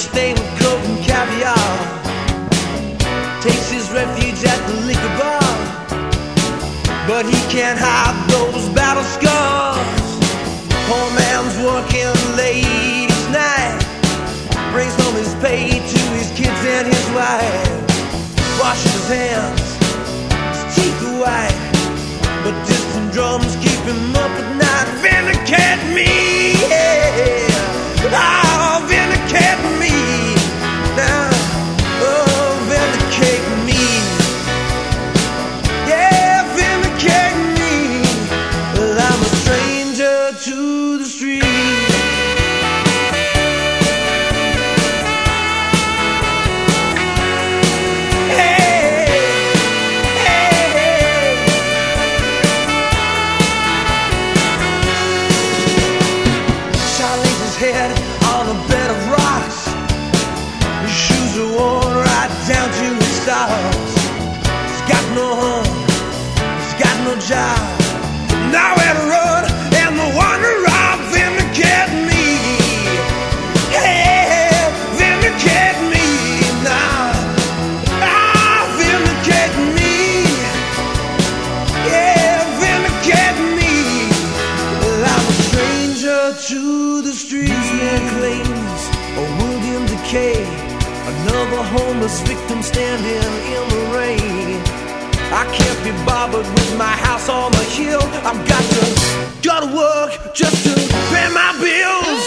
Stained with coke and caviar. Takes his refuge at the liquor bar. But he can't hide those battle scars. Poor man's working late each night. Brings home his pay to his kids and his wife. Washes his hands, his teeth are white. But distant drums keep him to. Ah, the streets. Man claims a Decay, another homeless victim standing in the rain. I can't be bothered with my house on the hill. I've got to, gotta work just to pay my bills.